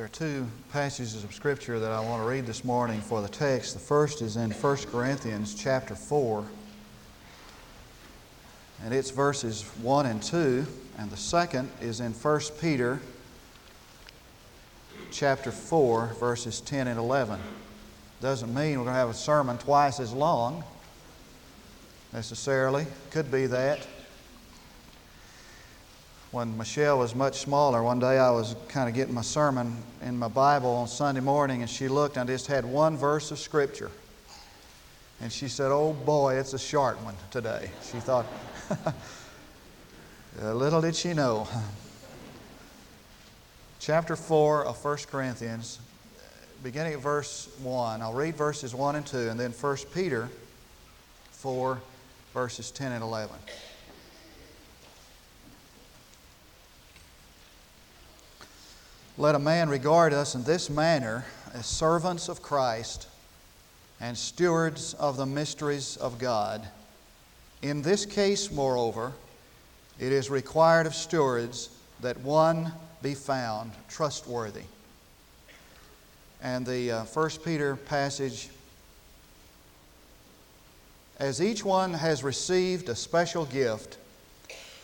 There are two passages of Scripture that I want to read this morning for the text. The first is in 1 Corinthians chapter 4, and it's verses 1 and 2, and the second is in 1 Peter chapter 4, verses 10 and 11. Doesn't mean we're going to have a sermon twice as long necessarily. Could be that. When Michelle was much smaller, one day I was kind of getting my sermon in my Bible on Sunday morning, and she looked, and I just had one verse of Scripture. And she said, Oh boy, it's a short one today. She thought, uh, little did she know. Chapter 4 of 1 Corinthians, beginning at verse 1. I'll read verses 1 and 2, and then 1 Peter 4, verses 10 and 11. Let a man regard us in this manner as servants of Christ and stewards of the mysteries of God. In this case, moreover, it is required of stewards that one be found trustworthy. And the uh, First Peter passage as each one has received a special gift,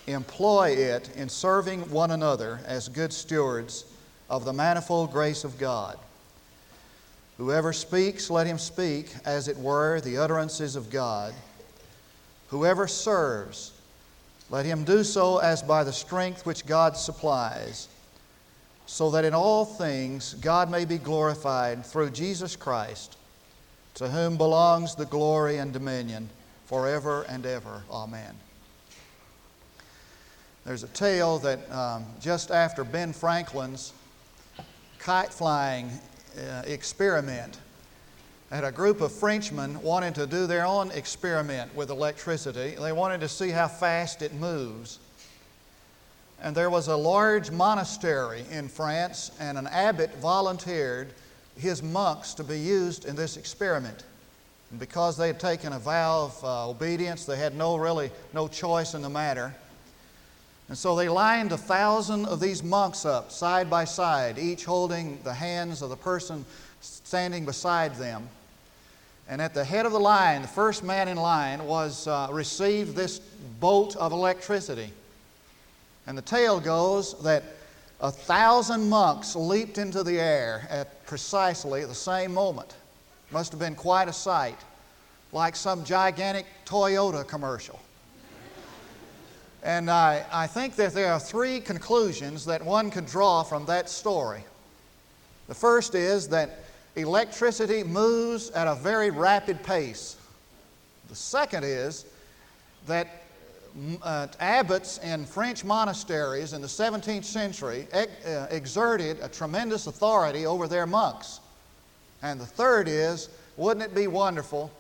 employ it in serving one another as good stewards of the manifold grace of God. Whoever speaks, let him speak, as it were, the utterances of God. Whoever serves, let him do so as by the strength which God supplies, so that in all things God may be glorified through Jesus Christ, to whom belongs the glory and dominion forever and ever. Amen. There's a tale that um, just after Ben Franklin's kite flying uh, experiment. And a group of Frenchmen wanted to do their own experiment with electricity. They wanted to see how fast it moves. And there was a large monastery in France, and an abbot volunteered his monks to be used in this experiment. And because they had taken a vow of uh, obedience, they had no really no choice in the matter. And so they lined a thousand of these monks up side by side, each holding the hands of the person standing beside them. And at the head of the line, the first man in line was uh, received this bolt of electricity. And the tale goes that a thousand monks leaped into the air at precisely the same moment. Must have been quite a sight, like some gigantic Toyota commercial. And I, I think that there are three conclusions that one could draw from that story. The first is that electricity moves at a very rapid pace. The second is that uh, abbots in French monasteries in the 17th century ex- uh, exerted a tremendous authority over their monks. And the third is, wouldn't it be wonderful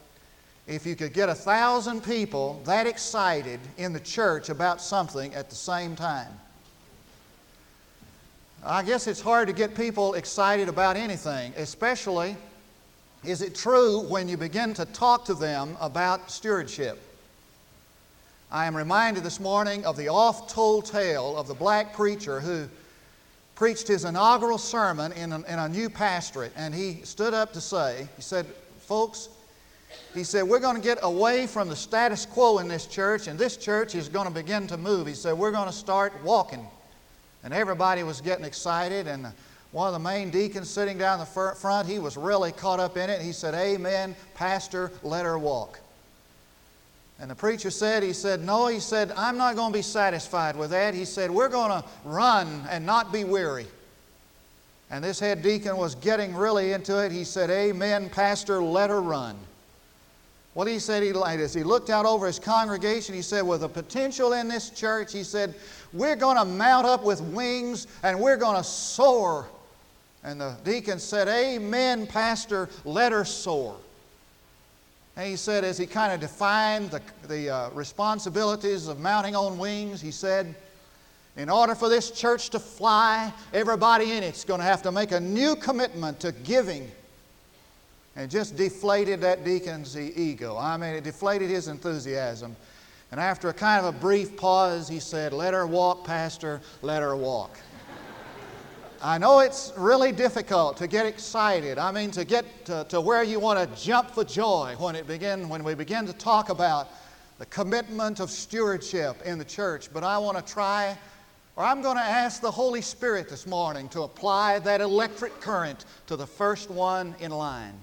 if you could get a thousand people that excited in the church about something at the same time. I guess it's hard to get people excited about anything, especially is it true when you begin to talk to them about stewardship. I am reminded this morning of the oft told tale of the black preacher who preached his inaugural sermon in a, in a new pastorate, and he stood up to say, he said, Folks, he said, We're going to get away from the status quo in this church, and this church is going to begin to move. He said, We're going to start walking. And everybody was getting excited, and one of the main deacons sitting down the front, he was really caught up in it. He said, Amen, Pastor, let her walk. And the preacher said, He said, No, he said, I'm not going to be satisfied with that. He said, We're going to run and not be weary. And this head deacon was getting really into it. He said, Amen, Pastor, let her run. What he said he liked as he looked out over his congregation, he said, with the potential in this church, he said, we're going to mount up with wings and we're going to soar. And the deacon said, Amen, Pastor, let her soar. And he said, as he kind of defined the, the uh, responsibilities of mounting on wings, he said, in order for this church to fly, everybody in it's going to have to make a new commitment to giving and just deflated that deacon's ego. I mean, it deflated his enthusiasm. And after a kind of a brief pause, he said, Let her walk, Pastor, let her walk. I know it's really difficult to get excited. I mean, to get to, to where you want to jump for joy when it begin when we begin to talk about the commitment of stewardship in the church. But I want to try, or I'm going to ask the Holy Spirit this morning to apply that electric current to the first one in line.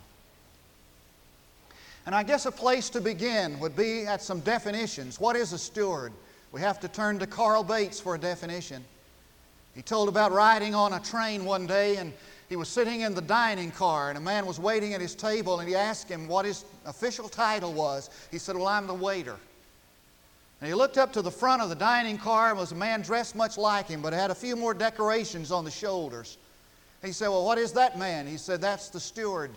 And I guess a place to begin would be at some definitions. What is a steward? We have to turn to Carl Bates for a definition. He told about riding on a train one day and he was sitting in the dining car and a man was waiting at his table and he asked him what his official title was. He said, Well, I'm the waiter. And he looked up to the front of the dining car and was a man dressed much like him, but had a few more decorations on the shoulders. He said, Well, what is that man? He said, That's the steward.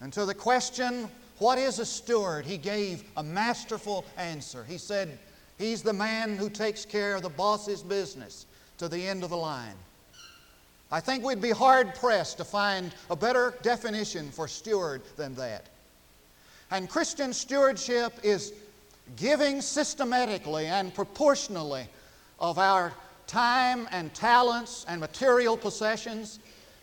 And to the question, What is a steward? he gave a masterful answer. He said, He's the man who takes care of the boss's business to the end of the line. I think we'd be hard pressed to find a better definition for steward than that. And Christian stewardship is giving systematically and proportionally of our time and talents and material possessions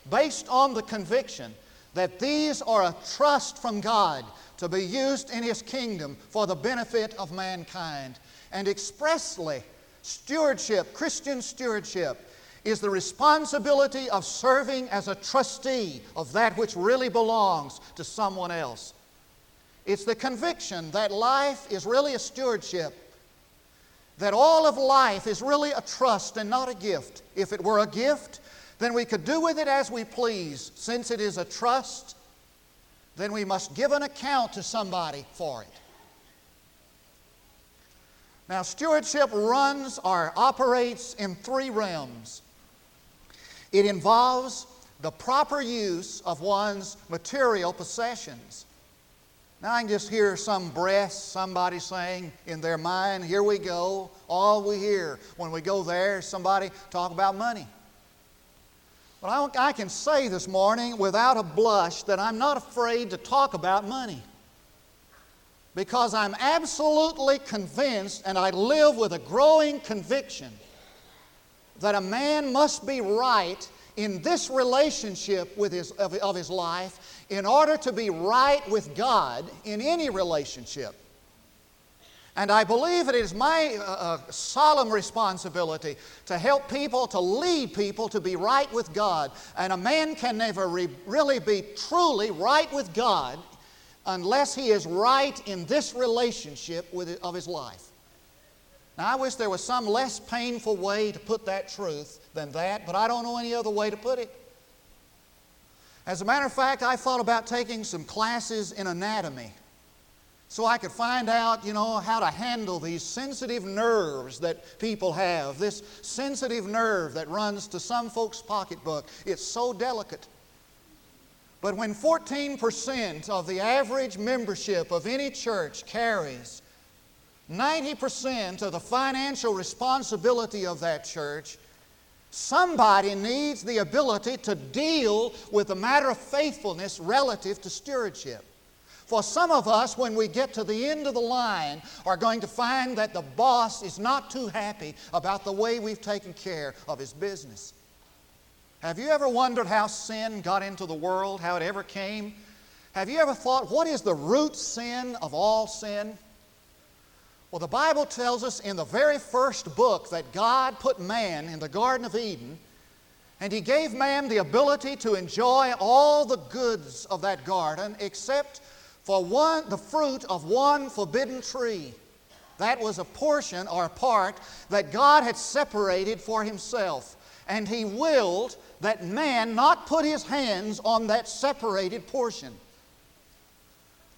based on the conviction that these are a trust from God to be used in His kingdom for the benefit of mankind. And expressly, stewardship, Christian stewardship, is the responsibility of serving as a trustee of that which really belongs to someone else. It's the conviction that life is really a stewardship, that all of life is really a trust and not a gift. If it were a gift, then we could do with it as we please. Since it is a trust, then we must give an account to somebody for it. Now, stewardship runs or operates in three realms it involves the proper use of one's material possessions. Now I can just hear some breath, somebody saying in their mind, Here we go. All we hear when we go there somebody talk about money. But I, I can say this morning without a blush that I'm not afraid to talk about money. Because I'm absolutely convinced and I live with a growing conviction that a man must be right in this relationship with his, of, of his life in order to be right with God in any relationship. And I believe it is my uh, uh, solemn responsibility to help people, to lead people to be right with God. And a man can never re- really be truly right with God unless he is right in this relationship with, of his life. Now, I wish there was some less painful way to put that truth than that, but I don't know any other way to put it. As a matter of fact, I thought about taking some classes in anatomy so I could find out, you know, how to handle these sensitive nerves that people have. This sensitive nerve that runs to some folks' pocketbook. It's so delicate. But when 14% of the average membership of any church carries 90% of the financial responsibility of that church, somebody needs the ability to deal with the matter of faithfulness relative to stewardship. For some of us, when we get to the end of the line, are going to find that the boss is not too happy about the way we've taken care of his business. Have you ever wondered how sin got into the world, how it ever came? Have you ever thought, what is the root sin of all sin? Well, the Bible tells us in the very first book that God put man in the Garden of Eden, and He gave man the ability to enjoy all the goods of that garden except for one, the fruit of one forbidden tree. That was a portion or a part that God had separated for Himself. And He willed that man not put his hands on that separated portion.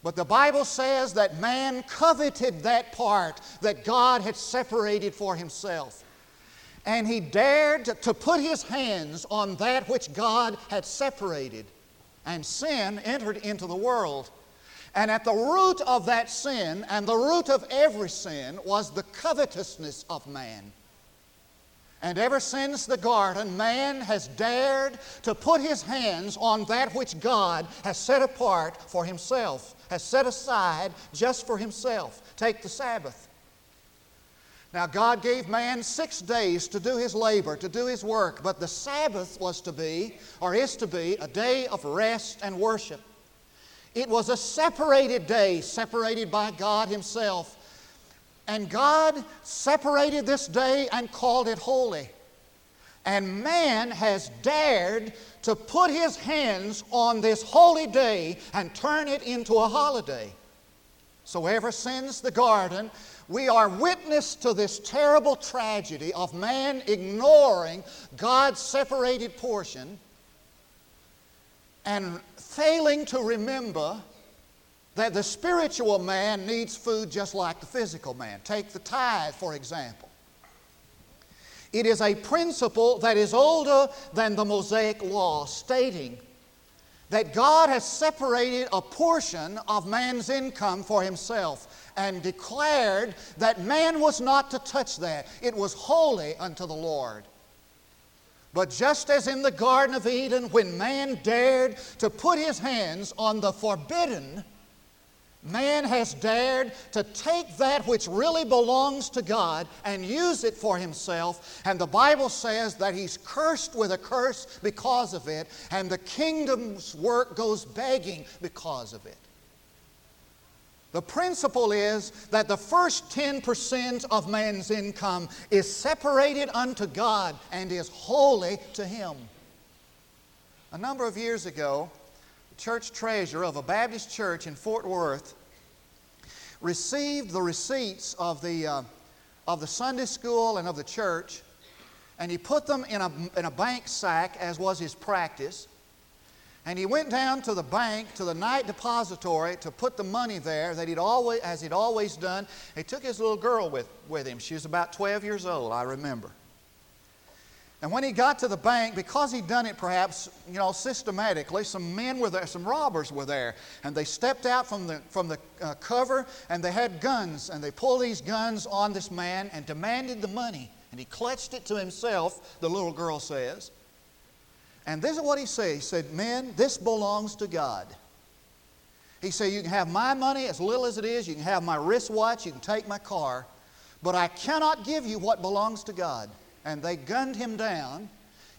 But the Bible says that man coveted that part that God had separated for himself. And he dared to put his hands on that which God had separated. And sin entered into the world. And at the root of that sin, and the root of every sin, was the covetousness of man. And ever since the garden, man has dared to put his hands on that which God has set apart for himself, has set aside just for himself. Take the Sabbath. Now, God gave man six days to do his labor, to do his work, but the Sabbath was to be, or is to be, a day of rest and worship. It was a separated day, separated by God Himself. And God separated this day and called it holy. And man has dared to put his hands on this holy day and turn it into a holiday. So, ever since the garden, we are witness to this terrible tragedy of man ignoring God's separated portion and failing to remember that the spiritual man needs food just like the physical man. Take the tithe, for example. It is a principle that is older than the Mosaic Law, stating that God has separated a portion of man's income for himself and declared that man was not to touch that. It was holy unto the Lord. But just as in the Garden of Eden, when man dared to put his hands on the forbidden, Man has dared to take that which really belongs to God and use it for himself, and the Bible says that he's cursed with a curse because of it, and the kingdom's work goes begging because of it. The principle is that the first 10% of man's income is separated unto God and is holy to Him. A number of years ago, the church treasurer of a Baptist church in Fort Worth received the receipts of the, uh, of the Sunday school and of the church, and he put them in a, in a bank sack, as was his practice. And he went down to the bank, to the night depository, to put the money there that he'd always, as he'd always done. He took his little girl with, with him. She was about 12 years old, I remember. And when he got to the bank, because he'd done it perhaps, you know, systematically, some men were there, some robbers were there. And they stepped out from the, from the uh, cover and they had guns. And they pulled these guns on this man and demanded the money. And he clutched it to himself, the little girl says. And this is what he said. He said, Men, this belongs to God. He said, You can have my money as little as it is, you can have my wristwatch, you can take my car, but I cannot give you what belongs to God and they gunned him down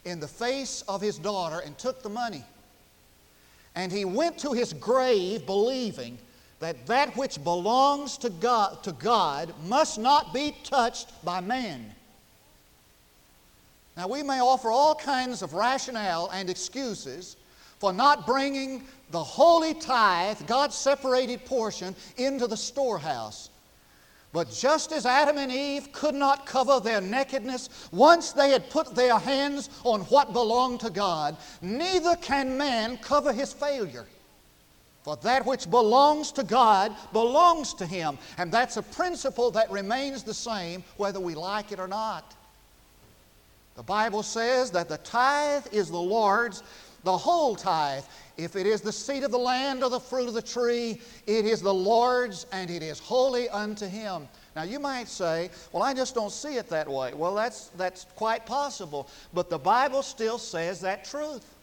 in the face of his daughter and took the money. And he went to his grave believing that that which belongs to God, to God must not be touched by man. Now, we may offer all kinds of rationale and excuses for not bringing the holy tithe, God's separated portion, into the storehouse. But just as Adam and Eve could not cover their nakedness once they had put their hands on what belonged to God, neither can man cover his failure. For that which belongs to God belongs to Him. And that's a principle that remains the same whether we like it or not. The Bible says that the tithe is the Lord's, the whole tithe. If it is the seed of the land or the fruit of the tree, it is the Lord's and it is holy unto Him. Now you might say, well, I just don't see it that way. Well, that's, that's quite possible. But the Bible still says that truth.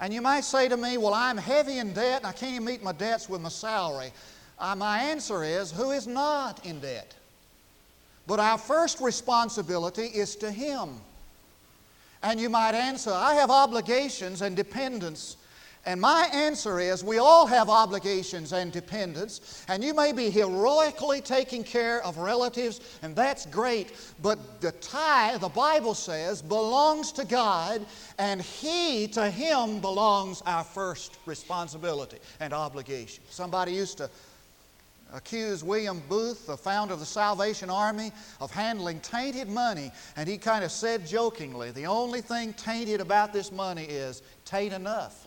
And you might say to me, well, I'm heavy in debt and I can't even meet my debts with my salary. Uh, my answer is, who is not in debt? But our first responsibility is to Him. And you might answer, I have obligations and dependence and my answer is we all have obligations and dependence, and you may be heroically taking care of relatives, and that's great, but the tithe, the Bible says, belongs to God, and He, to Him, belongs our first responsibility and obligation. Somebody used to accuse William Booth, the founder of the Salvation Army, of handling tainted money, and he kind of said jokingly, the only thing tainted about this money is tain't enough.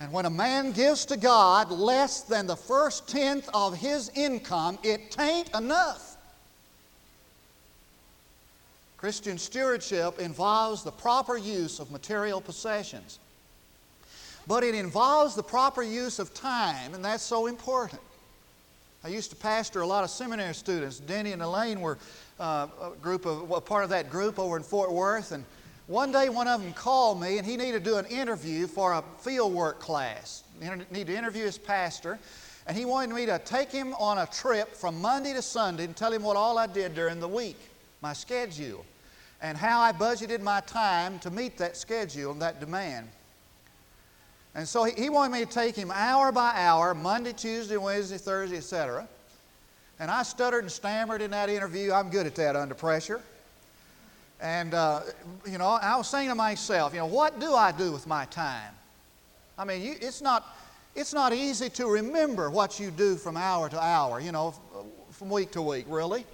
And when a man gives to God less than the first tenth of his income, it tain't enough. Christian stewardship involves the proper use of material possessions. But it involves the proper use of time, and that's so important. I used to pastor a lot of seminary students. Denny and Elaine were uh, a group of, a part of that group over in Fort Worth, and one day, one of them called me, and he needed to do an interview for a fieldwork class. He needed to interview his pastor. And he wanted me to take him on a trip from Monday to Sunday and tell him what all I did during the week, my schedule, and how I budgeted my time to meet that schedule and that demand. And so he, he wanted me to take him hour by hour, Monday, Tuesday, Wednesday, Thursday, etc. And I stuttered and stammered in that interview. I'm good at that under pressure. And, uh, you know, I was saying to myself, you know, what do I do with my time? I mean, you, it's, not, it's not easy to remember what you do from hour to hour, you know, from week to week, really.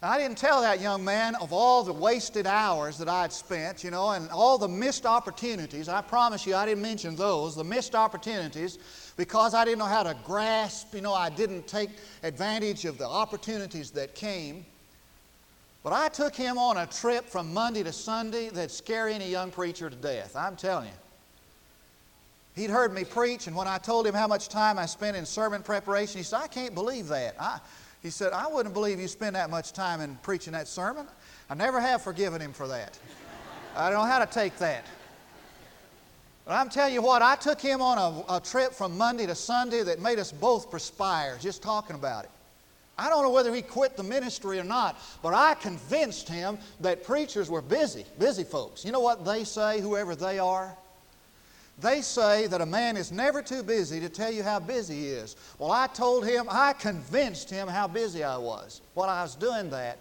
I didn't tell that young man of all the wasted hours that I'd spent, you know, and all the missed opportunities. I promise you, I didn't mention those, the missed opportunities, because I didn't know how to grasp, you know, I didn't take advantage of the opportunities that came. But I took him on a trip from Monday to Sunday that'd scare any young preacher to death. I'm telling you. He'd heard me preach, and when I told him how much time I spent in sermon preparation, he said, I can't believe that. I, he said, I wouldn't believe you spend that much time in preaching that sermon. I never have forgiven him for that. I don't know how to take that. But I'm telling you what, I took him on a, a trip from Monday to Sunday that made us both perspire just talking about it. I don't know whether he quit the ministry or not, but I convinced him that preachers were busy, busy folks. You know what they say, whoever they are? They say that a man is never too busy to tell you how busy he is. Well, I told him, I convinced him how busy I was while I was doing that.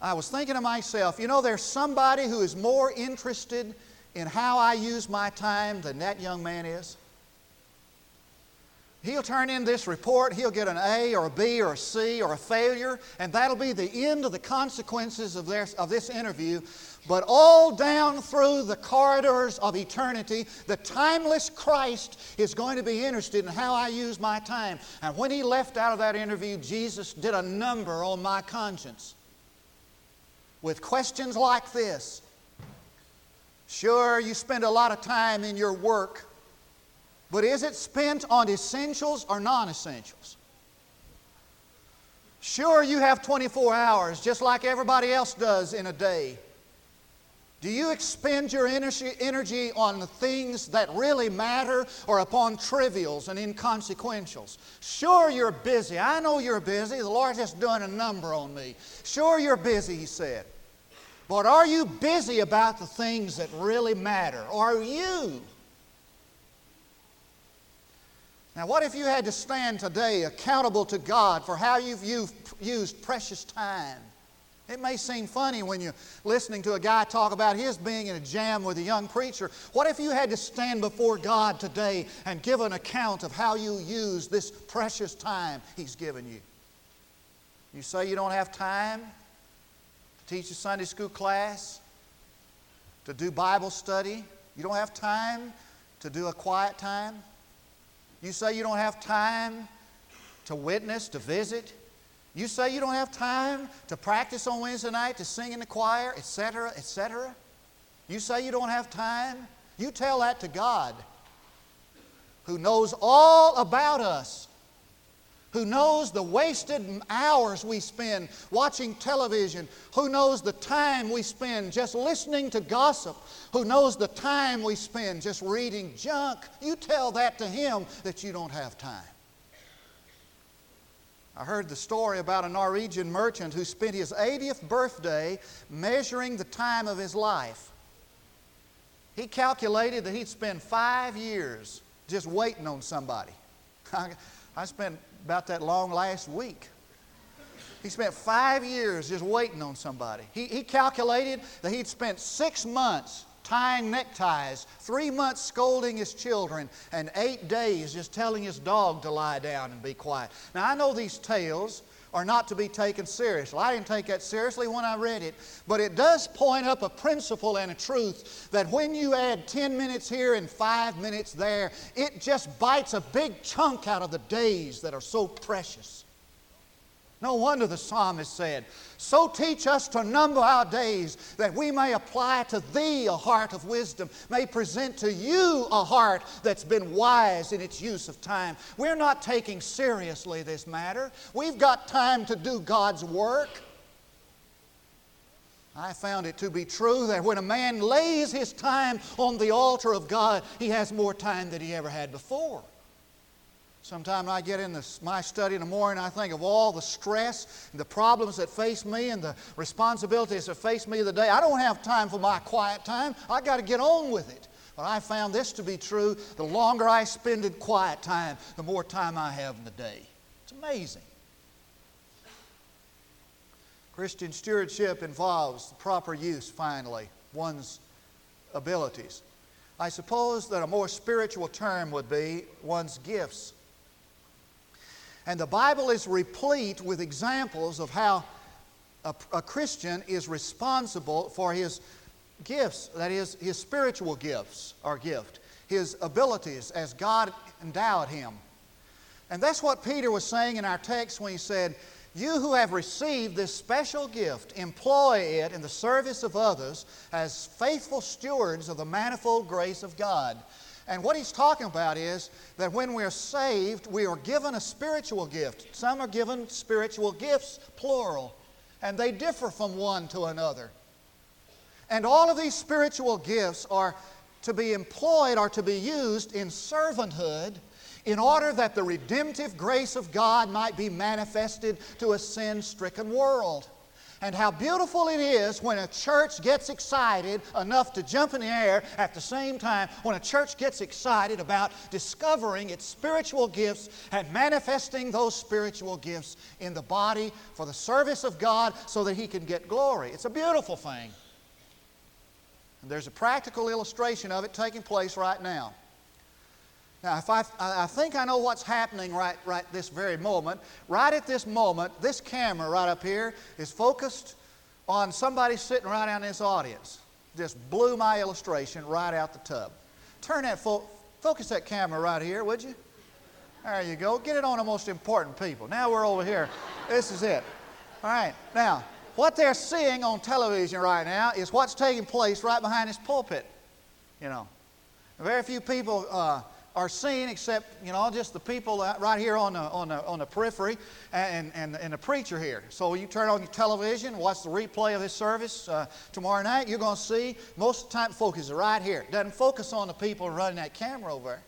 I was thinking to myself, you know, there's somebody who is more interested in how I use my time than that young man is. He'll turn in this report, he'll get an A or a B or a C or a failure, and that'll be the end of the consequences of, their, of this interview. But all down through the corridors of eternity, the timeless Christ is going to be interested in how I use my time. And when he left out of that interview, Jesus did a number on my conscience with questions like this Sure, you spend a lot of time in your work but is it spent on essentials or non essentials? Sure, you have 24 hours just like everybody else does in a day. Do you expend your energy, on the things that really matter or upon trivials and inconsequentials? Sure, you're busy. I know you're busy. The Lord's just doing a number on me. Sure, you're busy, He said. But are you busy about the things that really matter? Are you? Now, what if you had to stand today accountable to God for how you've used precious time? It may seem funny when you're listening to a guy talk about his being in a jam with a young preacher. What if you had to stand before God today and give an account of how you use this precious time He's given you? You say you don't have time to teach a Sunday school class, to do Bible study, you don't have time to do a quiet time. You say you don't have time to witness, to visit. You say you don't have time to practice on Wednesday night, to sing in the choir, etc., etc. You say you don't have time. You tell that to God, who knows all about us, who knows the wasted hours we spend watching television, who knows the time we spend just listening to gossip, who knows the time we spend just reading junk. You tell that to him that you don't have time. I heard the story about a Norwegian merchant who spent his 80th birthday measuring the time of his life. He calculated that he'd spend five years just waiting on somebody. I, spent about that long last week. He spent five years just waiting on somebody. He, he calculated that he'd spent six months tying neckties, three months scolding his children, and eight days just telling his dog to lie down and be quiet. Now, I know these tales are not to be taken seriously. I didn't take that seriously when I read it, but it does point up a principle and a truth that when you add 10 minutes here and five minutes there, it just bites a big chunk out of the days that are so precious. No wonder the psalmist said, So teach us to number our days that we may apply to Thee a heart of wisdom, may present to You a heart that's been wise in its use of time. We're not taking seriously this matter. We've got time to do God's work. I found it to be true that when a man lays his time on the altar of God, he has more time than he ever had before. Sometimes I get in this, my study in the morning, I think of all the stress and the problems that face me and the responsibilities that face me the day. I don't have time for my quiet time. I've got to get on with it. But I found this to be true. The longer I spend in quiet time, the more time I have in the day. It's amazing. Christian stewardship involves the proper use, finally, one's abilities. I suppose that a more spiritual term would be one's gifts. And the Bible is replete with examples of how a, a Christian is responsible for his gifts, that is, his spiritual gifts or gift, his abilities as God endowed him. And that's what Peter was saying in our text when he said, You who have received this special gift, employ it in the service of others as faithful stewards of the manifold grace of God. And what he's talking about is that when we're saved, we are given a spiritual gift. Some are given spiritual gifts, plural, and they differ from one to another. And all of these spiritual gifts are to be employed or to be used in servanthood in order that the redemptive grace of God might be manifested to a sin stricken world and how beautiful it is when a church gets excited enough to jump in the air at the same time when a church gets excited about discovering its spiritual gifts and manifesting those spiritual gifts in the body for the service of God so that He can get glory. It's a beautiful thing. And there's a practical illustration of it taking place right now. Now, if I, I think I know what's happening right, right this very moment, right at this moment, this camera right up here is focused on somebody sitting right out in this audience. Just blew my illustration right out the tub. Turn that, fo- focus that camera right here, would you? There you go. Get it on the most important people. Now we're over here. This is it. All right. Now, what they're seeing on television right now is what's taking place right behind this pulpit. You know, very few people. Uh, are seen except, you know, just the people right here on the, on the, on the periphery and, and, and the preacher here. So you turn on your television, watch the replay of this service uh, tomorrow night, you're going to see most of the time focus right here. Doesn't focus on the people running that camera over there.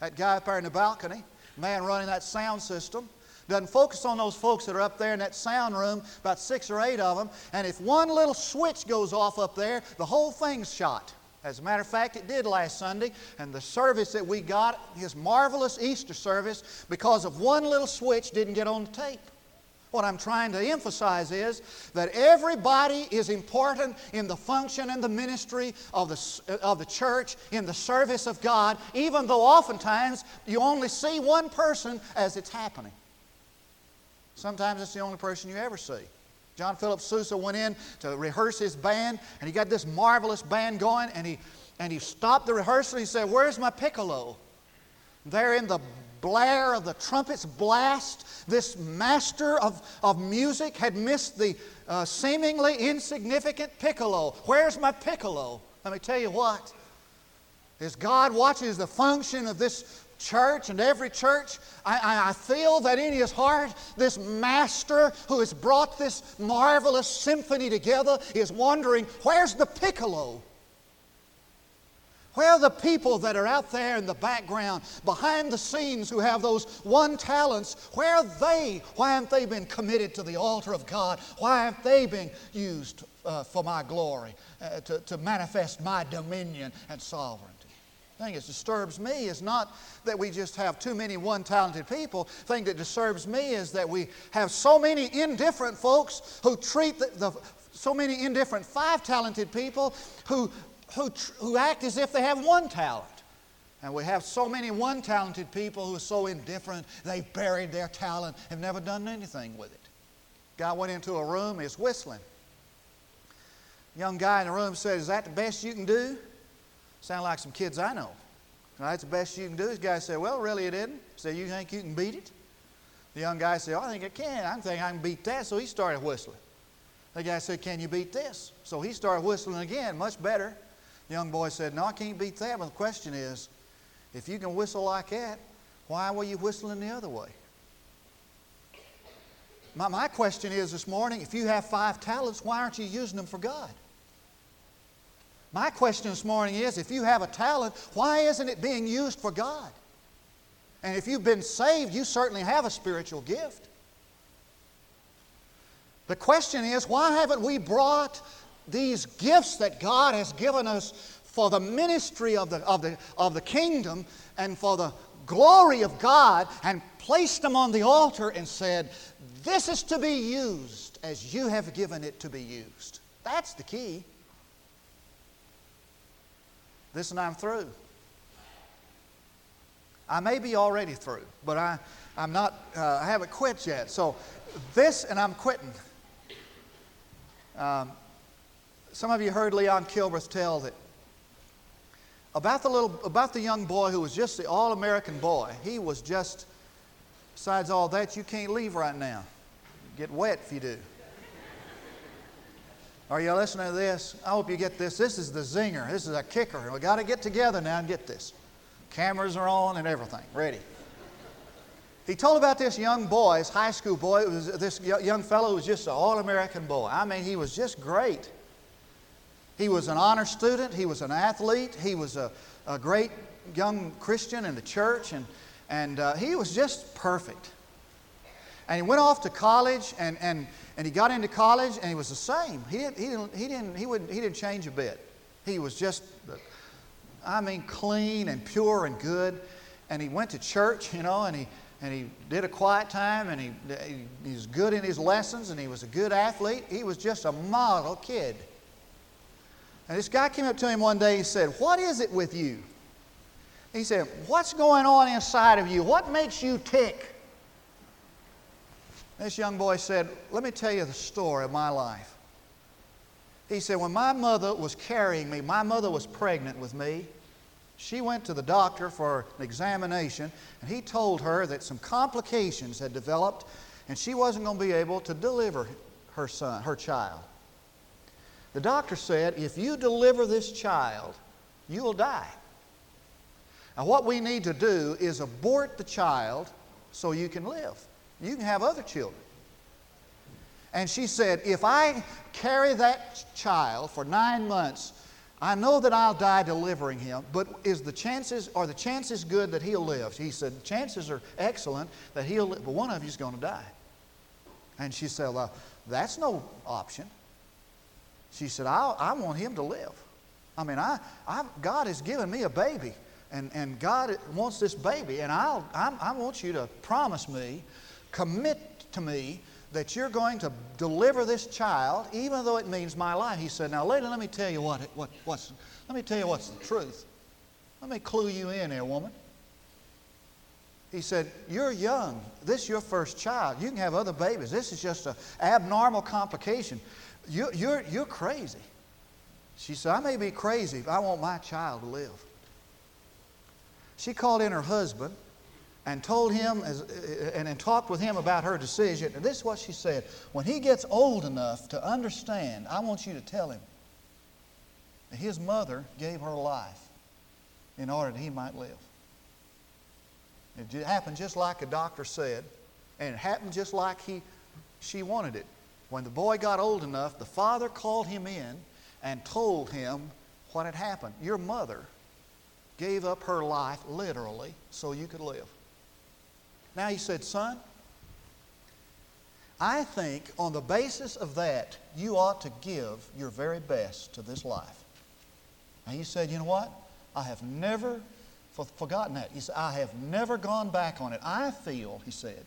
That guy up there in the balcony, man running that sound system. Doesn't focus on those folks that are up there in that sound room, about six or eight of them. And if one little switch goes off up there, the whole thing's shot. As a matter of fact, it did last Sunday, and the service that we got, his marvelous Easter service, because of one little switch, didn't get on the tape. What I'm trying to emphasize is that everybody is important in the function and the ministry of the, uh, of the church, in the service of God, even though oftentimes you only see one person as it's happening. Sometimes it's the only person you ever see. John Philip Sousa went in to rehearse his band, and he got this marvelous band going, and he, and he stopped the rehearsal. He said, Where's my piccolo? There in the blare of the trumpet's blast, this master of, of music had missed the uh, seemingly insignificant piccolo. Where's my piccolo? Let me tell you what. As God watches the function of this church and every church, I, I, feel that in his heart, this master who has brought this marvelous symphony together is wondering where's the piccolo? Where are the people that are out there in the background, behind the scenes, who have those one talents? Where are they? Why haven't they been committed to the altar of God? Why haven't they been used uh, for my glory, uh, to, to manifest my dominion and sovereignty? Thing that disturbs me is not that we just have too many one talented people. The thing that disturbs me is that we have so many indifferent folks who treat the, the so many indifferent five talented people who, who, who act as if they have one talent. And we have so many one talented people who are so indifferent, they've buried their talent, have never done anything with it. Guy went into a room, he's whistling. Young guy in the room said, Is that the best you can do? Sound like some kids I know. that's the best you can do. This guy said, Well, really, it isn't. Said, You think you can beat it? The young guy said, oh, I think I can. I think I can beat that. So he started whistling. The guy said, Can you beat this? So he started whistling again, much better. The young boy said, No, I can't beat that. But the question is, if you can whistle like that, why were you whistling the other way? My, my question is this morning if you have five talents, why aren't you using them for God? My question this morning is if you have a talent, why isn't it being used for God? And if you've been saved, you certainly have a spiritual gift. The question is, why haven't we brought these gifts that God has given us for the ministry of the, of the, of the kingdom and for the glory of God and placed them on the altar and said, This is to be used as you have given it to be used? That's the key. Listen, I'm through. I may be already through, but I, I'm not, uh, I haven't quit yet. So this, and I'm quitting. Um, some of you heard Leon Kilbreth tell that about the little, about the young boy who was just the all-American boy. He was just, besides all that, you can't leave right now. Get wet if you do. Are you listening to this? I hope you get this. This is the zinger. This is a kicker. We got to get together now and get this. Cameras are on and everything. Ready. He told about this young boy, this high school boy. It was this young fellow was just an all-American boy. I mean, he was just great. He was an honor student. He was an athlete. He was a, a great young Christian in the church, and, and uh, he was just perfect. And he went off to college, and, and, and he got into college, and he was the same. He didn't, he didn't, he didn't, he wouldn't, he didn't change a bit. He was just, I mean, clean and pure and good. And he went to church, you know, and he, and he did a quiet time, and he, he, he was good in his lessons, and he was a good athlete. He was just a model kid. And this guy came up to him one day and said, What is it with you? He said, What's going on inside of you? What makes you tick? This young boy said, Let me tell you the story of my life. He said, When my mother was carrying me, my mother was pregnant with me. She went to the doctor for an examination, and he told her that some complications had developed, and she wasn't going to be able to deliver her son, her child. The doctor said, If you deliver this child, you will die. Now, what we need to do is abort the child so you can live. You can have other children. And she said, If I carry that child for nine months, I know that I'll die delivering him, but is the chances, are the chances good that he'll live? He said, Chances are excellent that he'll live, but one of you's going to die. And she said, Well, that's no option. She said, I, I want him to live. I mean, I, I, God has given me a baby, and, and God wants this baby, and I'll, I, I want you to promise me, commit to me that you're going to deliver this child, even though it means my life. He said, Now, lady, let me tell you what, what, what's, let me tell you what's the truth. Let me clue you in here, woman. He said, You're young. This is your first child. You can have other babies. This is just an abnormal complication. You, you're, you're crazy. She said, I may be crazy, but I want my child to live. She called in her husband and told him as, and, and talked with him about her decision. And this is what she said When he gets old enough to understand, I want you to tell him that his mother gave her life in order that he might live. It happened just like a doctor said, and it happened just like he, she wanted it. When the boy got old enough, the father called him in and told him what had happened. Your mother gave up her life literally so you could live. Now he said, Son, I think on the basis of that, you ought to give your very best to this life. And he said, You know what? I have never forgotten that. He said, I have never gone back on it. I feel, he said,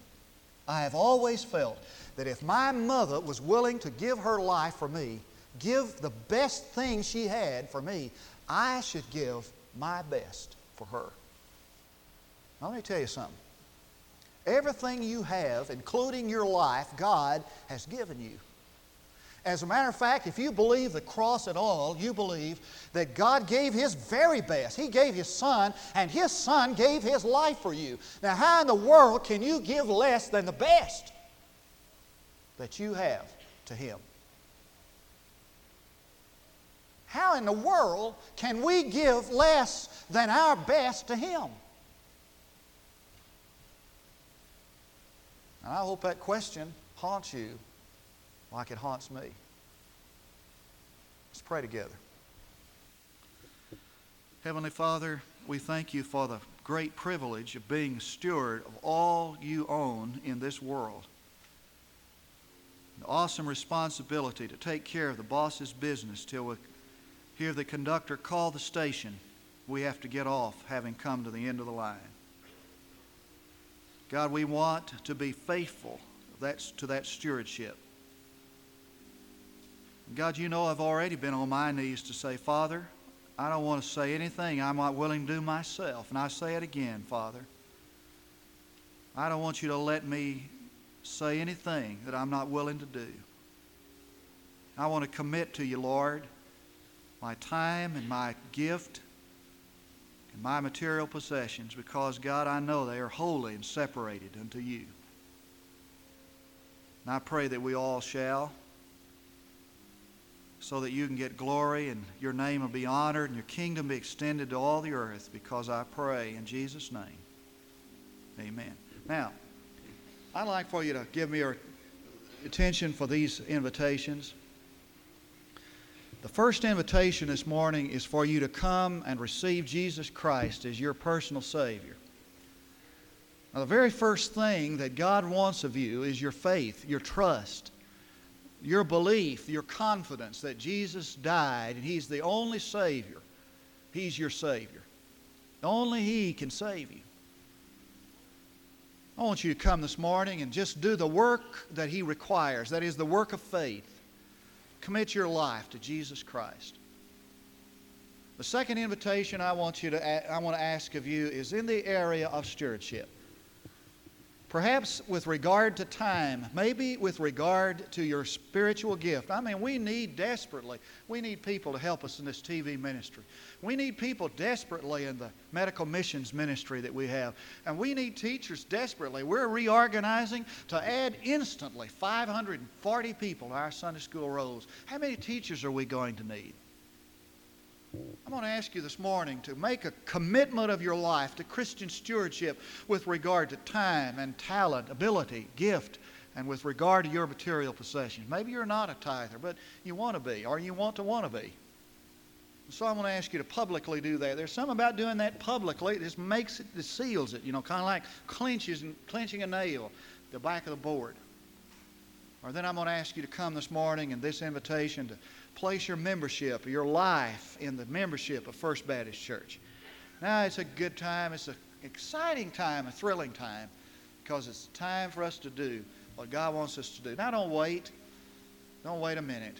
I have always felt that if my mother was willing to give her life for me, give the best thing she had for me, I should give my best for her. Now, let me tell you something. Everything you have, including your life, God has given you. As a matter of fact, if you believe the cross at all, you believe that God gave His very best. He gave His Son, and His Son gave His life for you. Now, how in the world can you give less than the best that you have to Him? How in the world can we give less than our best to Him? And I hope that question haunts you like it haunts me. Let's pray together. Heavenly Father, we thank you for the great privilege of being steward of all you own in this world. An awesome responsibility to take care of the boss's business till we hear the conductor call the station. We have to get off having come to the end of the line. God, we want to be faithful that's to that stewardship. God, you know I've already been on my knees to say, Father, I don't want to say anything I'm not willing to do myself. And I say it again, Father. I don't want you to let me say anything that I'm not willing to do. I want to commit to you, Lord, my time and my gift and my material possessions because, God, I know they are holy and separated unto you. And I pray that we all shall so that you can get glory and your name will be honored and your kingdom be extended to all the earth because I pray in Jesus' name. Amen. Now, I'd like for you to give me your attention for these invitations. The first invitation this morning is for you to come and receive Jesus Christ as your personal Savior. Now, the very first thing that God wants of you is your faith, your trust your belief, your confidence that Jesus died and He's the only Savior. He's your Savior. Only He can save you. I want you to come this morning and just do the work that He requires. That is the work of faith. Commit your life to Jesus Christ. The second invitation I want you to I want to ask of you is in the area of stewardship. Perhaps with regard to time, maybe with regard to your spiritual gift. I mean, we need desperately, we need people to help us in this TV ministry. We need people desperately in the medical missions ministry that we have. And we need teachers desperately. We're reorganizing to add instantly 540 people to our Sunday school rolls. How many teachers are we going to need? I'm going to ask you this morning to make a commitment of your life to Christian stewardship with regard to time and talent, ability, gift, and with regard to your material possessions. Maybe you're not a tither, but you want to be, or you want to want to be. So I'm going to ask you to publicly do that. There's something about doing that publicly. It just makes it, it seals it, you know, kind of like clinches and clenching a nail, the back of the board. Or then I'm going to ask you to come this morning and this invitation to place your membership, your life in the membership of First Baptist Church. Now it's a good time, it's an exciting time, a thrilling time, because it's time for us to do what God wants us to do. Now don't wait. Don't wait a minute.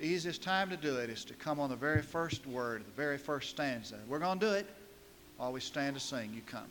The easiest time to do it is to come on the very first word, the very first stanza. We're going to do it. While we stand to sing, you come.